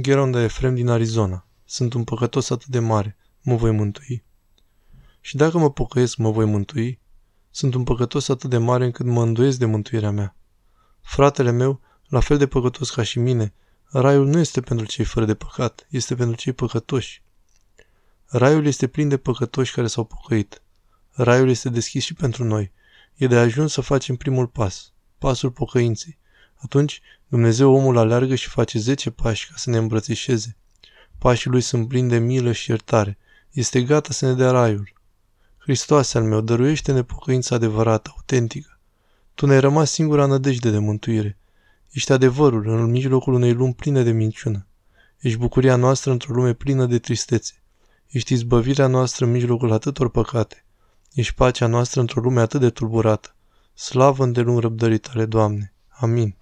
Geronda Efrem din Arizona. Sunt un păcătos atât de mare. Mă voi mântui. Și dacă mă pocăiesc, mă voi mântui? Sunt un păcătos atât de mare încât mă îndoiesc de mântuirea mea. Fratele meu, la fel de păcătos ca și mine, raiul nu este pentru cei fără de păcat, este pentru cei păcătoși. Raiul este plin de păcătoși care s-au pocăit. Raiul este deschis și pentru noi. E de ajuns să facem primul pas, pasul pocăinței. Atunci Dumnezeu omul aleargă și face zece pași ca să ne îmbrățișeze. Pașii lui sunt plini de milă și iertare. Este gata să ne dea raiul. Hristoase al meu, dăruiește-ne pocăința adevărată, autentică. Tu ne-ai rămas singura nădejde de mântuire. Ești adevărul în mijlocul unei lumi pline de minciună. Ești bucuria noastră într-o lume plină de tristețe. Ești izbăvirea noastră în mijlocul atâtor păcate. Ești pacea noastră într-o lume atât de tulburată. Slavă îndelung răbdării tale, Doamne. Amin.